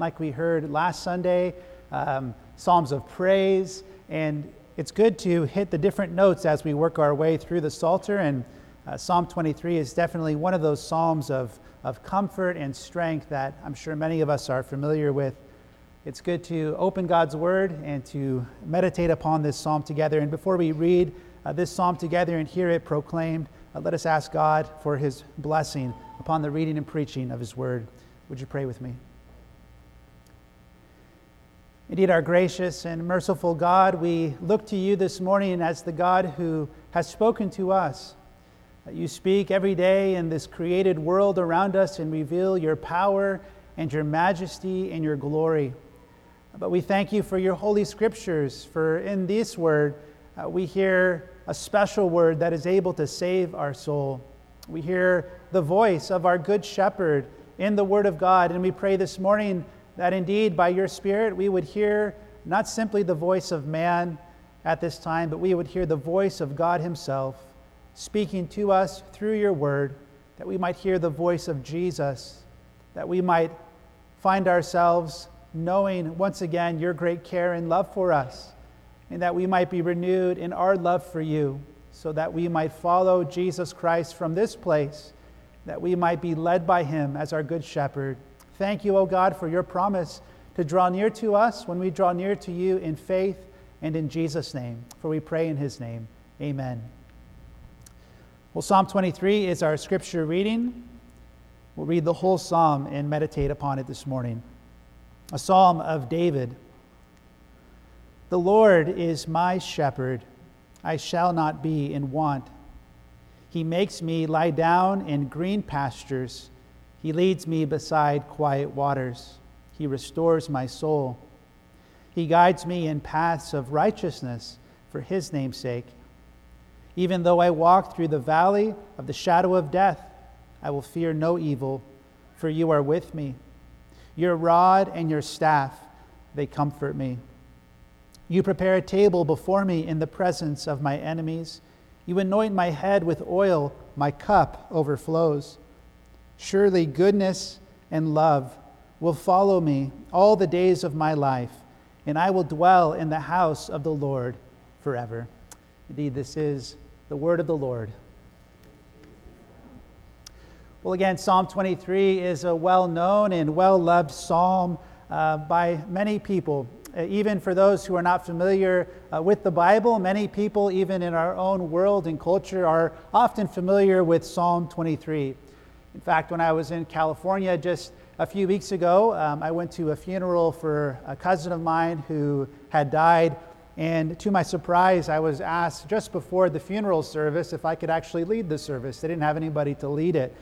like we heard last Sunday, um, Psalms of praise, and it's good to hit the different notes as we work our way through the Psalter. And uh, Psalm 23 is definitely one of those Psalms of, of comfort and strength that I'm sure many of us are familiar with. It's good to open God's Word and to meditate upon this Psalm together. And before we read uh, this Psalm together and hear it proclaimed, uh, let us ask God for His blessing upon the reading and preaching of His Word. Would you pray with me? Indeed, our gracious and merciful God, we look to you this morning as the God who has spoken to us. You speak every day in this created world around us and reveal your power and your majesty and your glory. But we thank you for your holy scriptures, for in this word uh, we hear a special word that is able to save our soul. We hear the voice of our good shepherd in the word of God, and we pray this morning that indeed by your Spirit we would hear not simply the voice of man at this time, but we would hear the voice of God Himself speaking to us through your word, that we might hear the voice of Jesus, that we might find ourselves knowing once again your great care and love for us, and that we might be renewed in our love for you, so that we might follow Jesus Christ from this place, that we might be led by Him as our good shepherd Thank you, O God, for your promise to draw near to us when we draw near to you in faith and in Jesus' name. For we pray in his name. Amen. Well, Psalm 23 is our scripture reading. We'll read the whole psalm and meditate upon it this morning. A psalm of David. The Lord is my shepherd, I shall not be in want. He makes me lie down in green pastures. He leads me beside quiet waters. He restores my soul. He guides me in paths of righteousness for his name's sake. Even though I walk through the valley of the shadow of death, I will fear no evil, for you are with me. Your rod and your staff, they comfort me. You prepare a table before me in the presence of my enemies. You anoint my head with oil, my cup overflows. Surely goodness and love will follow me all the days of my life, and I will dwell in the house of the Lord forever. Indeed, this is the word of the Lord. Well, again, Psalm 23 is a well known and well loved psalm uh, by many people. Uh, even for those who are not familiar uh, with the Bible, many people, even in our own world and culture, are often familiar with Psalm 23. In fact, when I was in California just a few weeks ago, um, I went to a funeral for a cousin of mine who had died. And to my surprise, I was asked just before the funeral service if I could actually lead the service. They didn't have anybody to lead it.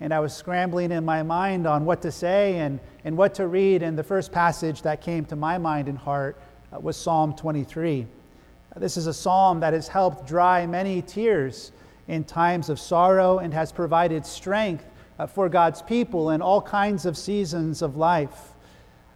And I was scrambling in my mind on what to say and, and what to read. And the first passage that came to my mind and heart uh, was Psalm 23. Uh, this is a psalm that has helped dry many tears in times of sorrow and has provided strength for God's people in all kinds of seasons of life.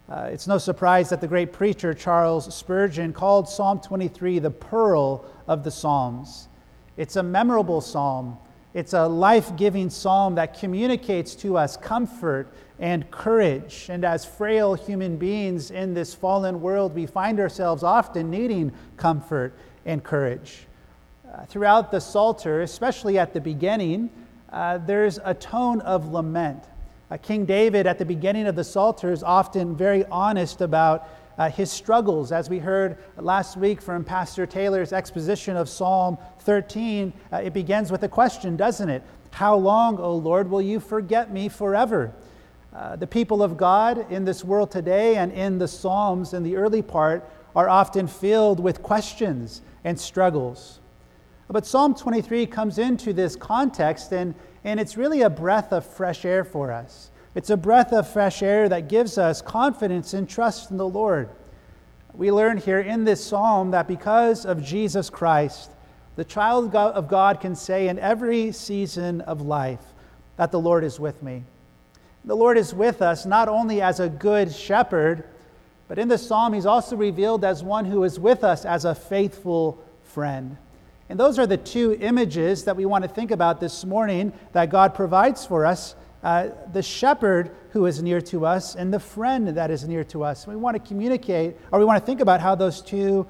Uh, it's no surprise that the great preacher Charles Spurgeon called Psalm 23 the pearl of the Psalms. It's a memorable psalm. It's a life giving psalm that communicates to us comfort and courage. And as frail human beings in this fallen world, we find ourselves often needing comfort and courage. Uh, throughout the Psalter, especially at the beginning, uh, there's a tone of lament. Uh, King David, at the beginning of the Psalter, is often very honest about uh, his struggles. As we heard last week from Pastor Taylor's exposition of Psalm 13, uh, it begins with a question, doesn't it? How long, O Lord, will you forget me forever? Uh, the people of God in this world today and in the Psalms in the early part are often filled with questions and struggles. But Psalm 23 comes into this context, and, and it's really a breath of fresh air for us. It's a breath of fresh air that gives us confidence and trust in the Lord. We learn here in this psalm that because of Jesus Christ, the child of God can say in every season of life that the Lord is with me. The Lord is with us not only as a good shepherd, but in the psalm, he's also revealed as one who is with us as a faithful friend. And those are the two images that we want to think about this morning that God provides for us uh, the shepherd who is near to us and the friend that is near to us. We want to communicate, or we want to think about how those two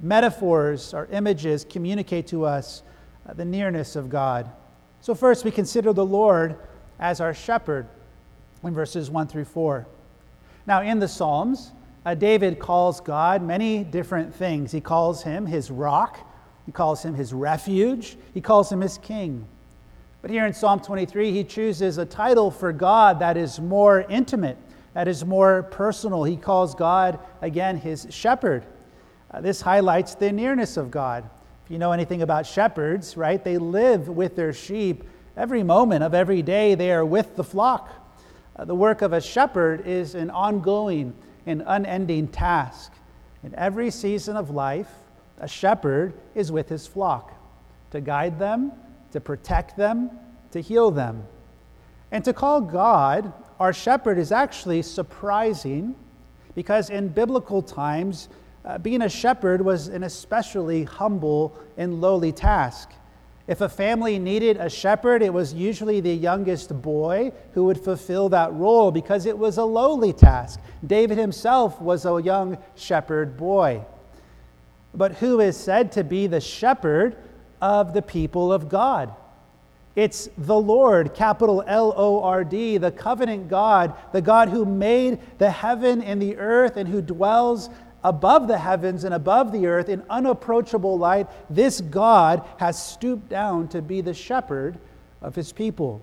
metaphors or images communicate to us uh, the nearness of God. So, first, we consider the Lord as our shepherd in verses 1 through 4. Now, in the Psalms, uh, David calls God many different things. He calls him his rock, he calls him his refuge, he calls him his king. But here in Psalm 23, he chooses a title for God that is more intimate, that is more personal. He calls God, again, his shepherd. Uh, this highlights the nearness of God. If you know anything about shepherds, right, they live with their sheep every moment of every day, they are with the flock. Uh, the work of a shepherd is an ongoing and unending task. In every season of life, a shepherd is with his flock to guide them, to protect them, to heal them. And to call God our shepherd is actually surprising because in biblical times, uh, being a shepherd was an especially humble and lowly task. If a family needed a shepherd, it was usually the youngest boy who would fulfill that role because it was a lowly task. David himself was a young shepherd boy. But who is said to be the shepherd of the people of God? It's the Lord, capital L O R D, the covenant God, the God who made the heaven and the earth and who dwells above the heavens and above the earth in unapproachable light, this God has stooped down to be the shepherd of his people.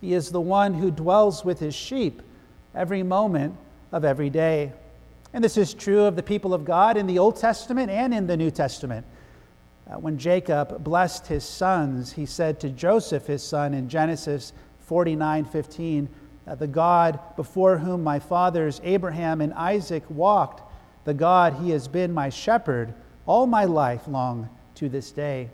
He is the one who dwells with his sheep every moment of every day. And this is true of the people of God in the Old Testament and in the New Testament. Uh, when Jacob blessed his sons, he said to Joseph, his son, in Genesis 49 15, uh, The God before whom my fathers Abraham and Isaac walked, the God, He has been my shepherd all my life long to this day.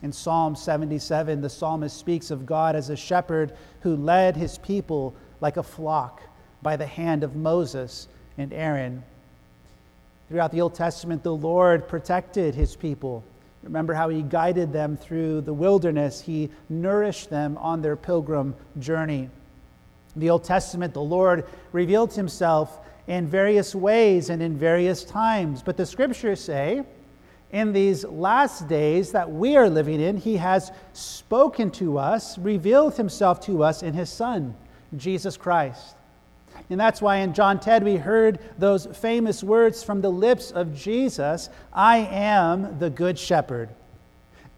In Psalm 77, the psalmist speaks of God as a shepherd who led his people like a flock by the hand of Moses and Aaron. Throughout the Old Testament, the Lord protected his people. Remember how he guided them through the wilderness, he nourished them on their pilgrim journey. In the Old Testament, the Lord revealed himself in various ways and in various times. But the scriptures say, in these last days that we are living in, he has spoken to us, revealed himself to us in his Son, Jesus Christ. And that's why in John 10 we heard those famous words from the lips of Jesus I am the Good Shepherd.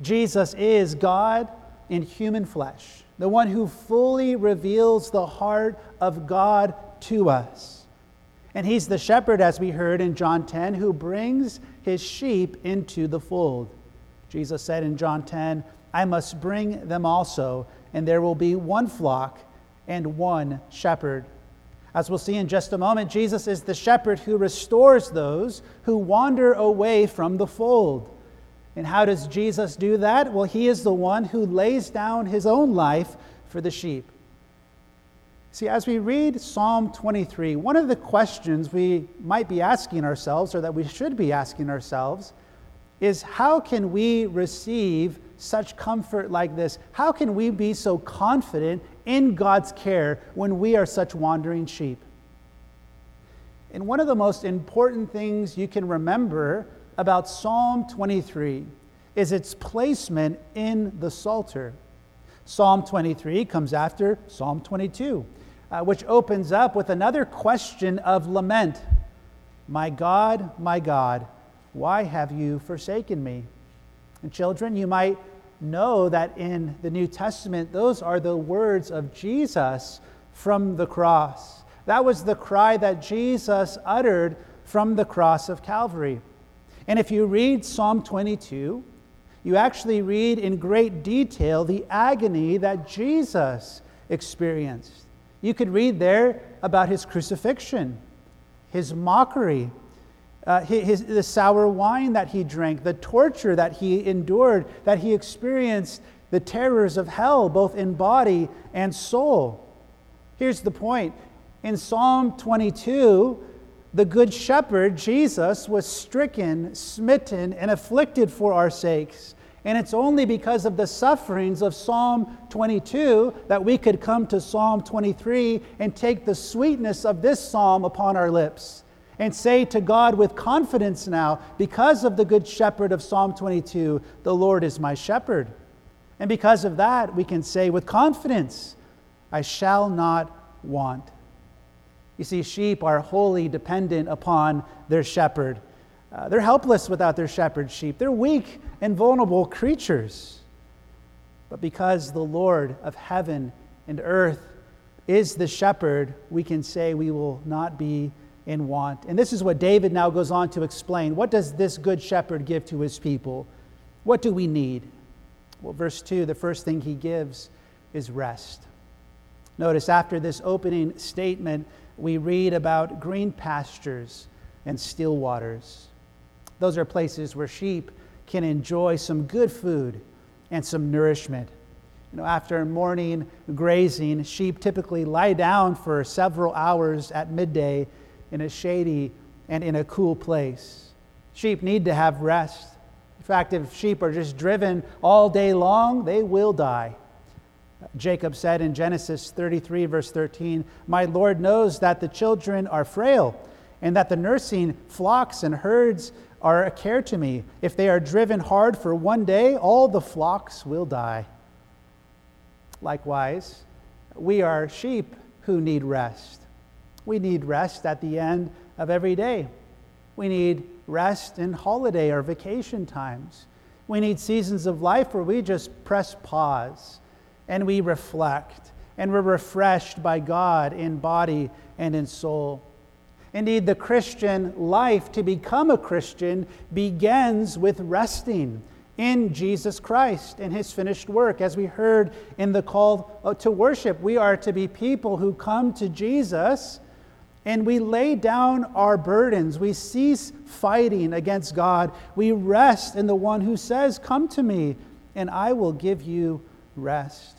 Jesus is God in human flesh, the one who fully reveals the heart of God to us. And he's the shepherd, as we heard in John 10, who brings his sheep into the fold. Jesus said in John 10, I must bring them also, and there will be one flock and one shepherd. As we'll see in just a moment, Jesus is the shepherd who restores those who wander away from the fold. And how does Jesus do that? Well, he is the one who lays down his own life for the sheep. See, as we read Psalm 23, one of the questions we might be asking ourselves, or that we should be asking ourselves, is how can we receive such comfort like this? How can we be so confident in God's care when we are such wandering sheep? And one of the most important things you can remember about Psalm 23 is its placement in the Psalter. Psalm 23 comes after Psalm 22 uh, which opens up with another question of lament My God, my God, why have you forsaken me? And children, you might know that in the New Testament, those are the words of Jesus from the cross. That was the cry that Jesus uttered from the cross of Calvary. And if you read Psalm 22, you actually read in great detail the agony that Jesus experienced. You could read there about his crucifixion, his mockery, uh, his, the sour wine that he drank, the torture that he endured, that he experienced, the terrors of hell, both in body and soul. Here's the point in Psalm 22, the Good Shepherd, Jesus, was stricken, smitten, and afflicted for our sakes. And it's only because of the sufferings of Psalm 22 that we could come to Psalm 23 and take the sweetness of this psalm upon our lips and say to God with confidence now, because of the good shepherd of Psalm 22, the Lord is my shepherd. And because of that, we can say with confidence, I shall not want. You see, sheep are wholly dependent upon their shepherd. Uh, they're helpless without their shepherd sheep. They're weak and vulnerable creatures. But because the Lord of heaven and earth is the shepherd, we can say we will not be in want. And this is what David now goes on to explain. What does this good shepherd give to his people? What do we need? Well, verse 2, the first thing he gives is rest. Notice after this opening statement, we read about green pastures and still waters. Those are places where sheep can enjoy some good food and some nourishment. You know, after morning grazing, sheep typically lie down for several hours at midday in a shady and in a cool place. Sheep need to have rest. In fact, if sheep are just driven all day long, they will die. Jacob said in Genesis 33, verse 13, My Lord knows that the children are frail, and that the nursing flocks and herds are a care to me. If they are driven hard for one day, all the flocks will die. Likewise, we are sheep who need rest. We need rest at the end of every day. We need rest in holiday or vacation times. We need seasons of life where we just press pause and we reflect and we're refreshed by God in body and in soul. Indeed, the Christian life, to become a Christian, begins with resting in Jesus Christ and his finished work. As we heard in the call to worship, we are to be people who come to Jesus and we lay down our burdens. We cease fighting against God. We rest in the one who says, Come to me, and I will give you rest.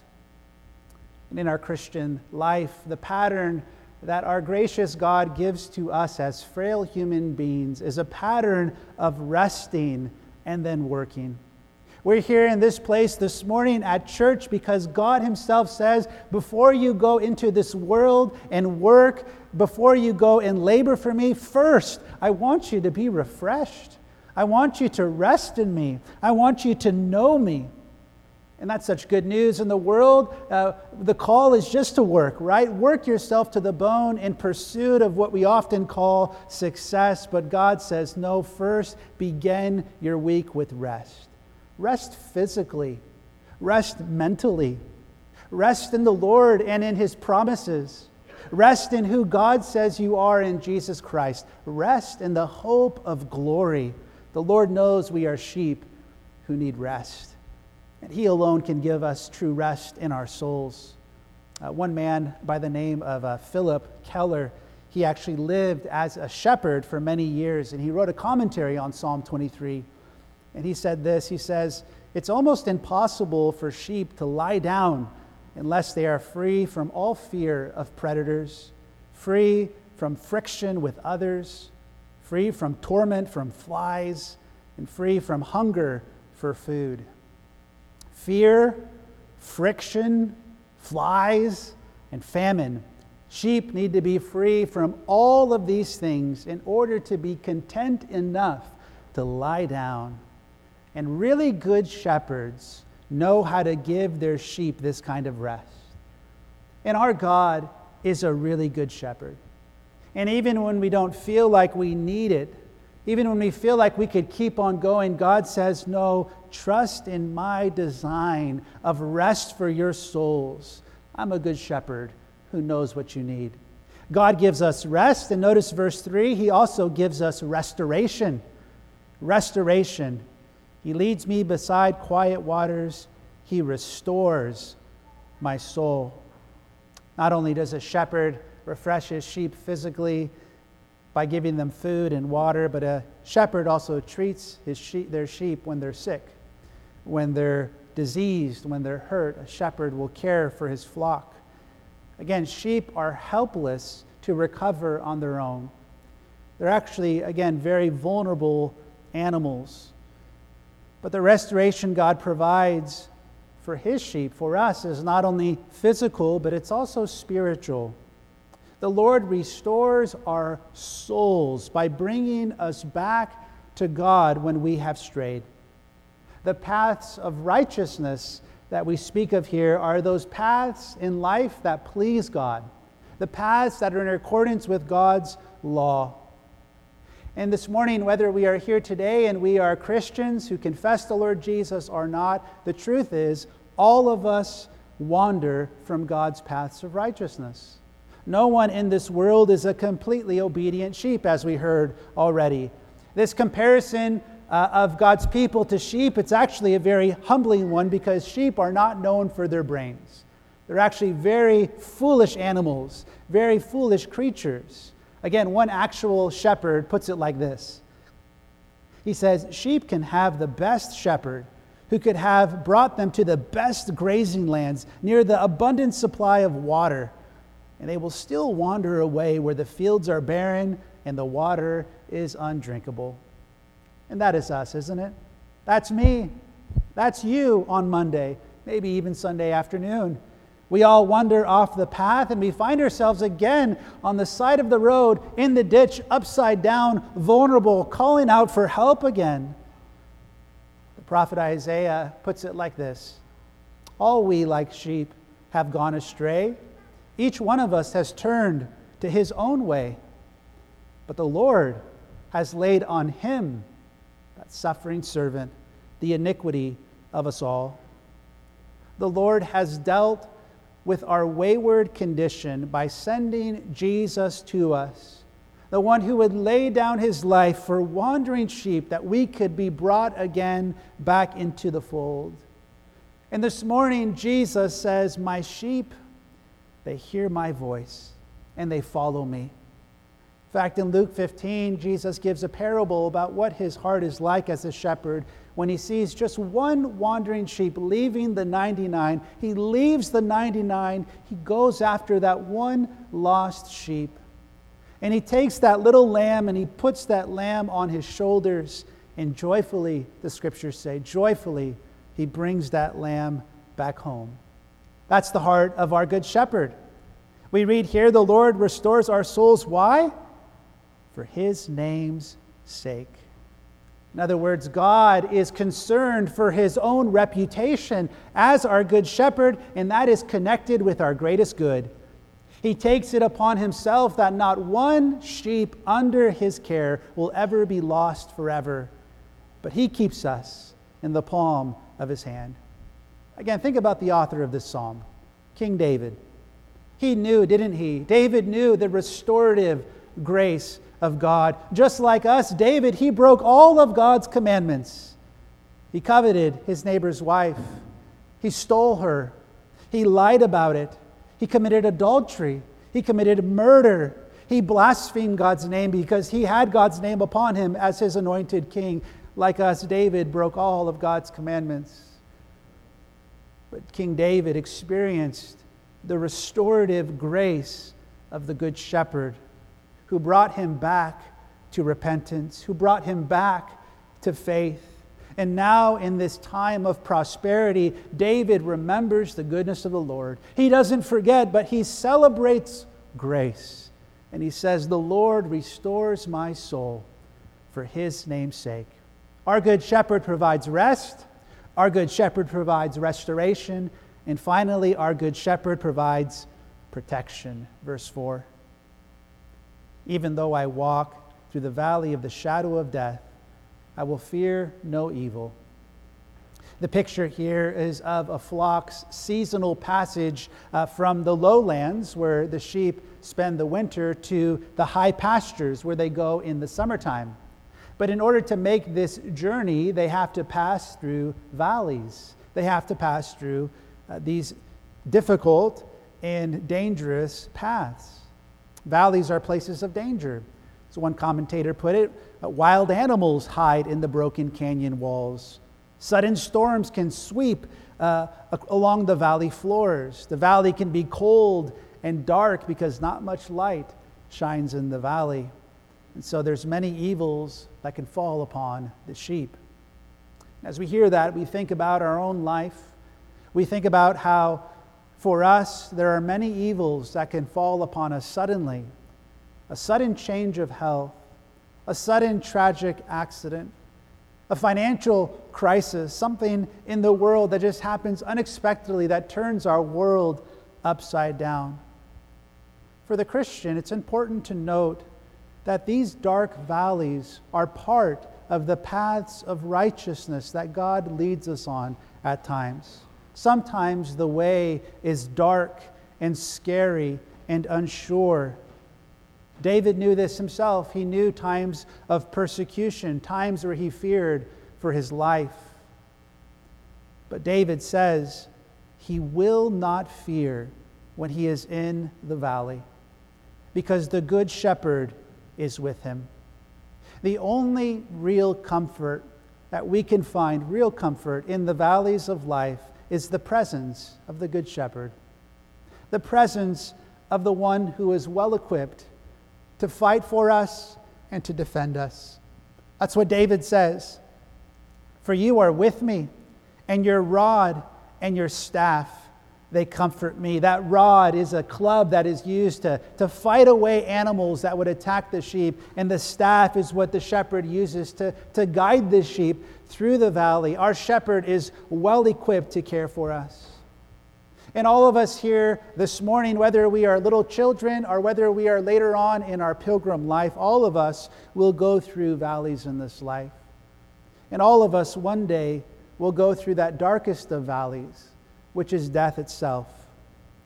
And in our Christian life, the pattern that our gracious God gives to us as frail human beings is a pattern of resting and then working. We're here in this place this morning at church because God Himself says, before you go into this world and work, before you go and labor for me, first, I want you to be refreshed. I want you to rest in me. I want you to know me. And that's such good news in the world. Uh, the call is just to work, right? Work yourself to the bone in pursuit of what we often call success. But God says, no, first begin your week with rest. Rest physically, rest mentally, rest in the Lord and in His promises. Rest in who God says you are in Jesus Christ. Rest in the hope of glory. The Lord knows we are sheep who need rest. And He alone can give us true rest in our souls. Uh, one man by the name of uh, Phillip Keller, he actually lived as a shepherd for many years, and he wrote a commentary on Psalm 23. And he said this He says, It's almost impossible for sheep to lie down unless they are free from all fear of predators, free from friction with others, free from torment from flies, and free from hunger for food fear, friction, flies, and famine. Sheep need to be free from all of these things in order to be content enough to lie down. And really good shepherds know how to give their sheep this kind of rest. And our God is a really good shepherd. And even when we don't feel like we need it, even when we feel like we could keep on going, God says, No, trust in my design of rest for your souls. I'm a good shepherd who knows what you need. God gives us rest, and notice verse 3 He also gives us restoration. Restoration. He leads me beside quiet waters, He restores my soul. Not only does a shepherd refresh his sheep physically, by giving them food and water, but a shepherd also treats his sheep, their sheep when they're sick, when they're diseased, when they're hurt. A shepherd will care for his flock. Again, sheep are helpless to recover on their own. They're actually, again, very vulnerable animals. But the restoration God provides for his sheep, for us, is not only physical, but it's also spiritual. The Lord restores our souls by bringing us back to God when we have strayed. The paths of righteousness that we speak of here are those paths in life that please God, the paths that are in accordance with God's law. And this morning, whether we are here today and we are Christians who confess the Lord Jesus or not, the truth is all of us wander from God's paths of righteousness. No one in this world is a completely obedient sheep, as we heard already. This comparison uh, of God's people to sheep, it's actually a very humbling one because sheep are not known for their brains. They're actually very foolish animals, very foolish creatures. Again, one actual shepherd puts it like this He says, Sheep can have the best shepherd who could have brought them to the best grazing lands near the abundant supply of water, and they will still wander away where the fields are barren and the water is undrinkable. And that is us, isn't it? That's me. That's you on Monday, maybe even Sunday afternoon. We all wander off the path and we find ourselves again on the side of the road, in the ditch, upside down, vulnerable, calling out for help again. The prophet Isaiah puts it like this All we, like sheep, have gone astray. Each one of us has turned to his own way. But the Lord has laid on him that suffering servant, the iniquity of us all. The Lord has dealt with our wayward condition by sending Jesus to us, the one who would lay down his life for wandering sheep that we could be brought again back into the fold. And this morning, Jesus says, My sheep, they hear my voice and they follow me In fact, in Luke 15, Jesus gives a parable about what his heart is like as a shepherd when he sees just one wandering sheep leaving the 99. He leaves the 99, he goes after that one lost sheep. And he takes that little lamb and he puts that lamb on his shoulders. And joyfully, the scriptures say, joyfully, he brings that lamb back home. That's the heart of our good shepherd. We read here, the Lord restores our souls. Why? for his name's sake. In other words, God is concerned for his own reputation as our good shepherd, and that is connected with our greatest good. He takes it upon himself that not one sheep under his care will ever be lost forever, but he keeps us in the palm of his hand. Again, think about the author of this psalm, King David. He knew, didn't he? David knew the restorative grace of God. Just like us, David, he broke all of God's commandments. He coveted his neighbor's wife, he stole her, he lied about it, he committed adultery, he committed murder. He blasphemed God's name because he had God's name upon him as his anointed king. Like us, David broke all of God's commandments. But King David experienced the restorative grace of the Good Shepherd who brought him back to repentance, who brought him back to faith. And now, in this time of prosperity, David remembers the goodness of the Lord. He doesn't forget, but he celebrates grace. And he says, The Lord restores my soul for his name's sake. Our good shepherd provides rest, our good shepherd provides restoration, and finally, our good shepherd provides protection. Verse 4. Even though I walk through the valley of the shadow of death, I will fear no evil. The picture here is of a flock's seasonal passage uh, from the lowlands, where the sheep spend the winter, to the high pastures, where they go in the summertime. But in order to make this journey, they have to pass through valleys. They have to pass through uh, these difficult and dangerous paths. Valleys are places of danger. As one commentator put it, uh, wild animals hide in the broken canyon walls. Sudden storms can sweep uh, along the valley floors. The valley can be cold and dark because not much light shines in the valley. And so there's many evils that can fall upon the sheep. As we hear that, we think about our own life. We think about how, for us, there are many evils that can fall upon us suddenly a sudden change of health, a sudden tragic accident, a financial crisis, something in the world that just happens unexpectedly that turns our world upside down. For the Christian, it's important to note that these dark valleys are part of the paths of righteousness that God leads us on at times. Sometimes the way is dark and scary and unsure. David knew this himself. He knew times of persecution, times where he feared for his life. But David says he will not fear when he is in the valley because the good shepherd is with him. The only real comfort that we can find, real comfort in the valleys of life, is the presence of the Good Shepherd, the presence of the one who is well equipped to fight for us and to defend us. That's what David says. For you are with me, and your rod and your staff they comfort me. That rod is a club that is used to, to fight away animals that would attack the sheep, and the staff is what the shepherd uses to, to guide the sheep through the valley. Our shepherd is well equipped to care for us. And all of us here this morning, whether we are little children or whether we are later on in our pilgrim life, all of us will go through valleys in this life. And all of us one day will go through that darkest of valleys which is death itself.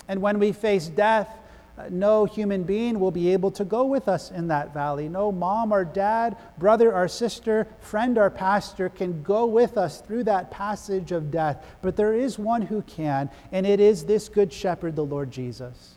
And when we face death, uh, no human being will be able to go with us in that valley. No mom or dad, brother or sister, friend or pastor can go with us through that passage of death. But there is one who can, and it is this good shepherd, the Lord Jesus.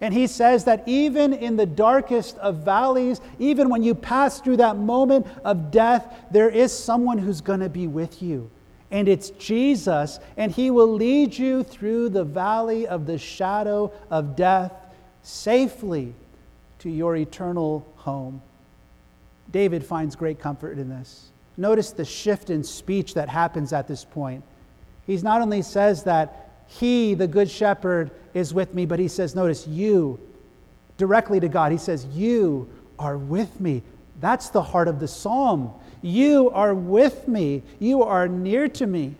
And he says that even in the darkest of valleys, even when you pass through that moment of death, there is someone who's going to be with you and it's Jesus, and He will lead you through the valley of the shadow of death safely to your eternal home. David finds great comfort in this. Notice the shift in speech that happens at this point. He not only says that He, the Good Shepherd, is with me, but he says, notice, you, directly to God, he says, You are with me. That's the heart of the psalm. You are with me. You are near to me.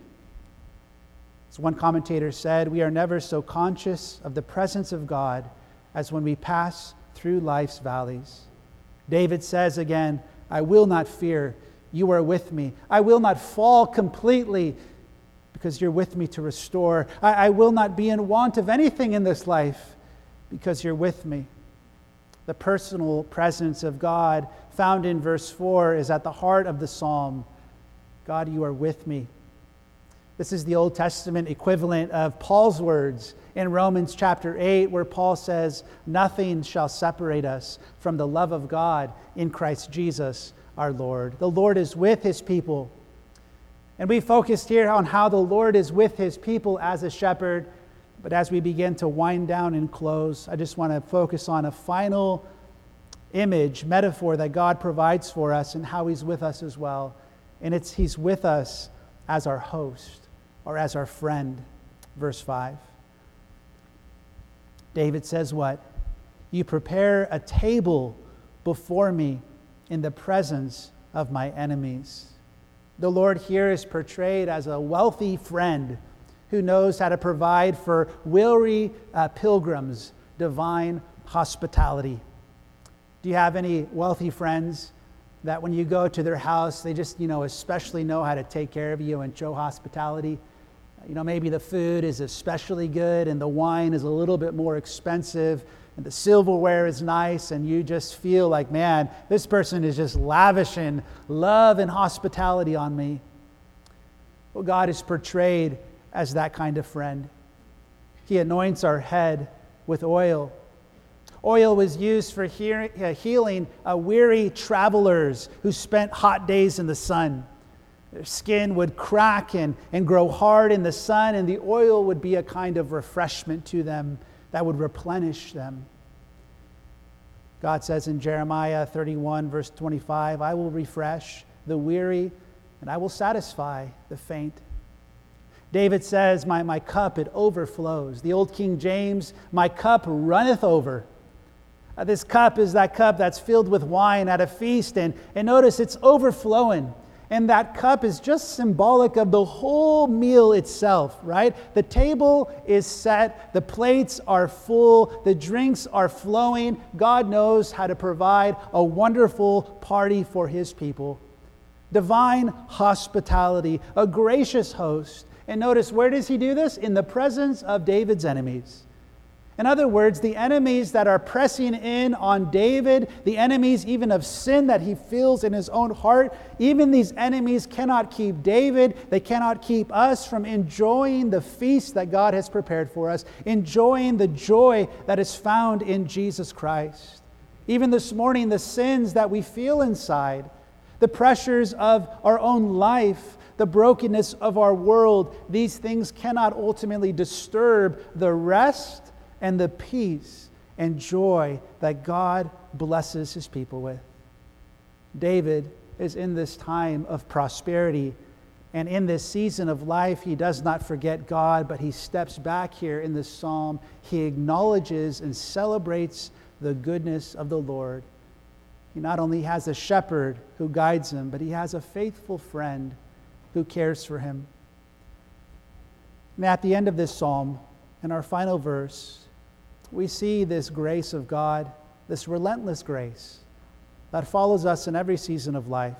As one commentator said, we are never so conscious of the presence of God as when we pass through life's valleys. David says again, I will not fear. You are with me. I will not fall completely because you're with me to restore. I, I will not be in want of anything in this life because you're with me. The personal presence of God found in verse 4 is at the heart of the psalm God, you are with me. This is the Old Testament equivalent of Paul's words in Romans chapter 8, where Paul says, Nothing shall separate us from the love of God in Christ Jesus our Lord. The Lord is with his people. And we focused here on how the Lord is with his people as a shepherd. But as we begin to wind down and close, I just want to focus on a final image, metaphor that God provides for us and how He's with us as well. And it's He's with us as our host or as our friend. Verse 5. David says, What? You prepare a table before me in the presence of my enemies. The Lord here is portrayed as a wealthy friend who knows how to provide for weary uh, pilgrims divine hospitality. Do you have any wealthy friends that when you go to their house, they just, you know, especially know how to take care of you and show hospitality? You know, maybe the food is especially good and the wine is a little bit more expensive and the silverware is nice and you just feel like, man, this person is just lavishing love and hospitality on me. Well, God is portrayed as that kind of friend. He anoints our head with oil Oil was used for uh, healing uh, weary travelers who spent hot days in the sun. Their skin would crack and, and grow hard in the sun, and the oil would be a kind of refreshment to them that would replenish them. God says in Jeremiah 31, verse 25, I will refresh the weary and I will satisfy the faint. David says, My, my cup, it overflows. The old King James, My cup runneth over. Uh, this cup is that cup that's filled with wine at a feast, and, and notice it's overflowing. And that cup is just symbolic of the whole meal itself, right? The table is set, the plates are full, the drinks are flowing. God knows how to provide a wonderful party for his people. Divine hospitality, a gracious host. And notice, where does he do this? In the presence of David's enemies. In other words, the enemies that are pressing in on David, the enemies even of sin that he feels in his own heart, even these enemies cannot keep David, they cannot keep us from enjoying the feast that God has prepared for us, enjoying the joy that is found in Jesus Christ. Even this morning, the sins that we feel inside, the pressures of our own life, the brokenness of our world, these things cannot ultimately disturb the rest and the peace and joy that God blesses his people with. David is in this time of prosperity. And in this season of life, he does not forget God, but he steps back here in this psalm. He acknowledges and celebrates the goodness of the Lord. He not only has a shepherd who guides him, but he has a faithful friend who cares for him. And at the end of this psalm, in our final verse, we see this grace of God, this relentless grace that follows us in every season of life.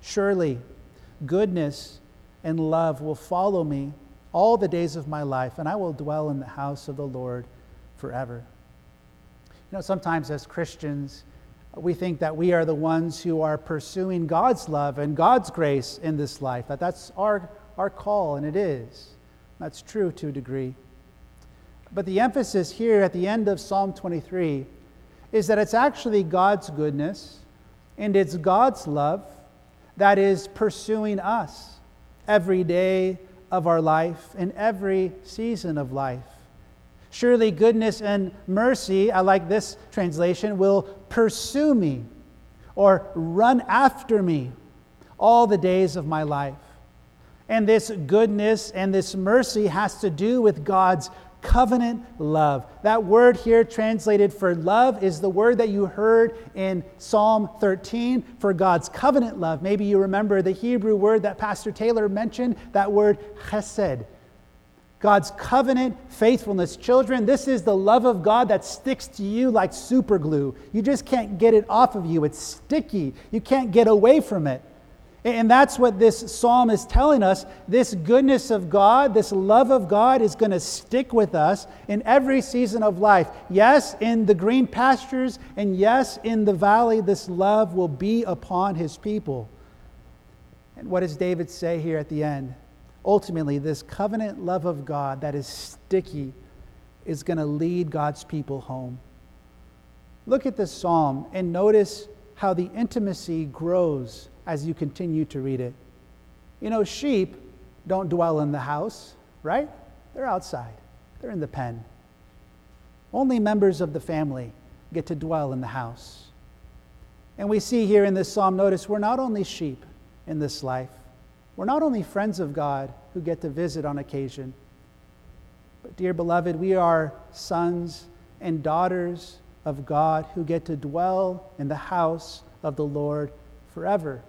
Surely, goodness and love will follow me all the days of my life, and I will dwell in the house of the Lord forever. You know, sometimes as Christians, we think that we are the ones who are pursuing God's love and God's grace in this life, that that's our, our call, and it is. That's true to a degree. But the emphasis here at the end of Psalm 23 is that it's actually God's goodness and it's God's love that is pursuing us every day of our life in every season of life. Surely goodness and mercy, I like this translation, will pursue me or run after me all the days of my life. And this goodness and this mercy has to do with God's covenant love. That word here translated for love is the word that you heard in Psalm 13 for God's covenant love. Maybe you remember the Hebrew word that Pastor Taylor mentioned, that word chesed. God's covenant faithfulness. Children, this is the love of God that sticks to you like super glue. You just can't get it off of you. It's sticky. You can't get away from it. And that's what this psalm is telling us. This goodness of God, this love of God is going to stick with us in every season of life. Yes, in the green pastures, and yes, in the valley, this love will be upon his people. And what does David say here at the end? Ultimately, this covenant love of God that is sticky is going to lead God's people home. Look at this psalm and notice how the intimacy grows as you continue to read it. You know, sheep don't dwell in the house, right? They're outside, they're in the pen. Only members of the family get to dwell in the house. And we see here in this psalm, notice we're not only sheep in this life, we're not only friends of God who get to visit on occasion, but, dear beloved, we are sons and daughters of God who get to dwell in the house of the Lord forever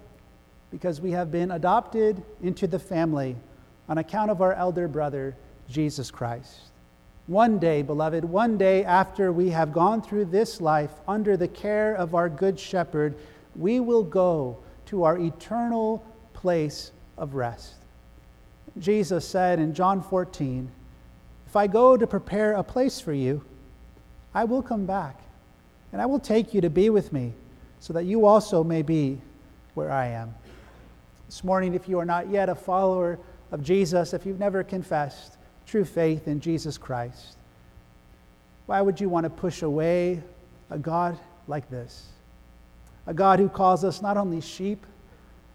because we have been adopted into the family on account of our elder brother, Jesus Christ. One day, beloved, one day after we have gone through this life under the care of our good shepherd, we will go to our eternal place of rest. Jesus said in John 14, If I go to prepare a place for you, I will come back, and I will take you to be with me, so that you also may be where I am. This morning, if you are not yet a follower of Jesus, if you've never confessed true faith in Jesus Christ, why would you want to push away a God like this? A God who calls us not only sheep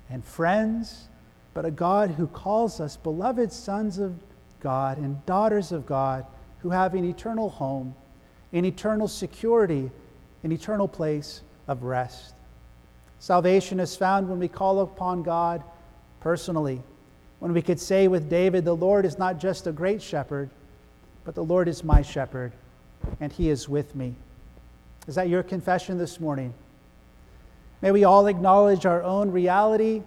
and friends, but a God who calls us beloved sons of God and daughters of God who have an eternal home, an eternal security, an eternal place of rest. Salvation is found when we call upon God personally. When we could say with David, The Lord is not just a great shepherd, but the Lord is my shepherd, and he is with me. Is that your confession this morning? May we all acknowledge our own reality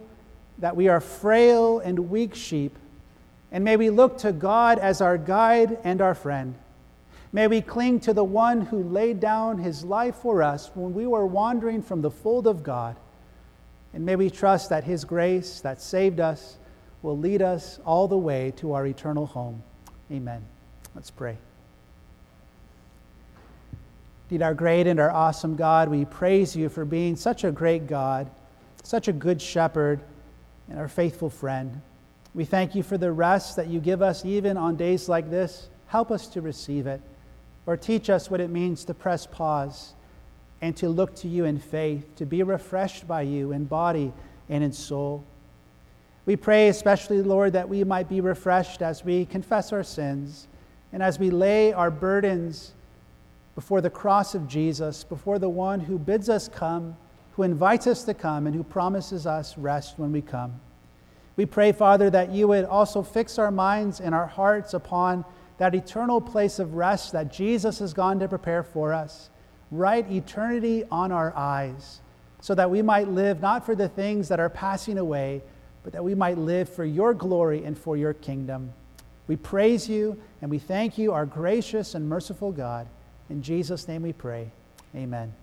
that we are frail and weak sheep, and may we look to God as our guide and our friend. May we cling to the one who laid down his life for us when we were wandering from the fold of God. And may we trust that his grace that saved us will lead us all the way to our eternal home. Amen. Let's pray. Indeed, our great and our awesome God, we praise you for being such a great God, such a good shepherd, and our faithful friend. We thank you for the rest that you give us even on days like this. Help us to receive it, or teach us what it means to press pause and to look to you in faith, to be refreshed by you in body and in soul. We pray, especially, Lord, that we might be refreshed as we confess our sins and as we lay our burdens before the cross of Jesus, before the one who bids us come, who invites us to come, and who promises us rest when we come. We pray, Father, that you would also fix our minds and our hearts upon that eternal place of rest that Jesus has gone to prepare for us. Write eternity on our eyes so that we might live not for the things that are passing away, but that we might live for your glory and for your kingdom. We praise you and we thank you, our gracious and merciful God. In Jesus' name we pray. Amen.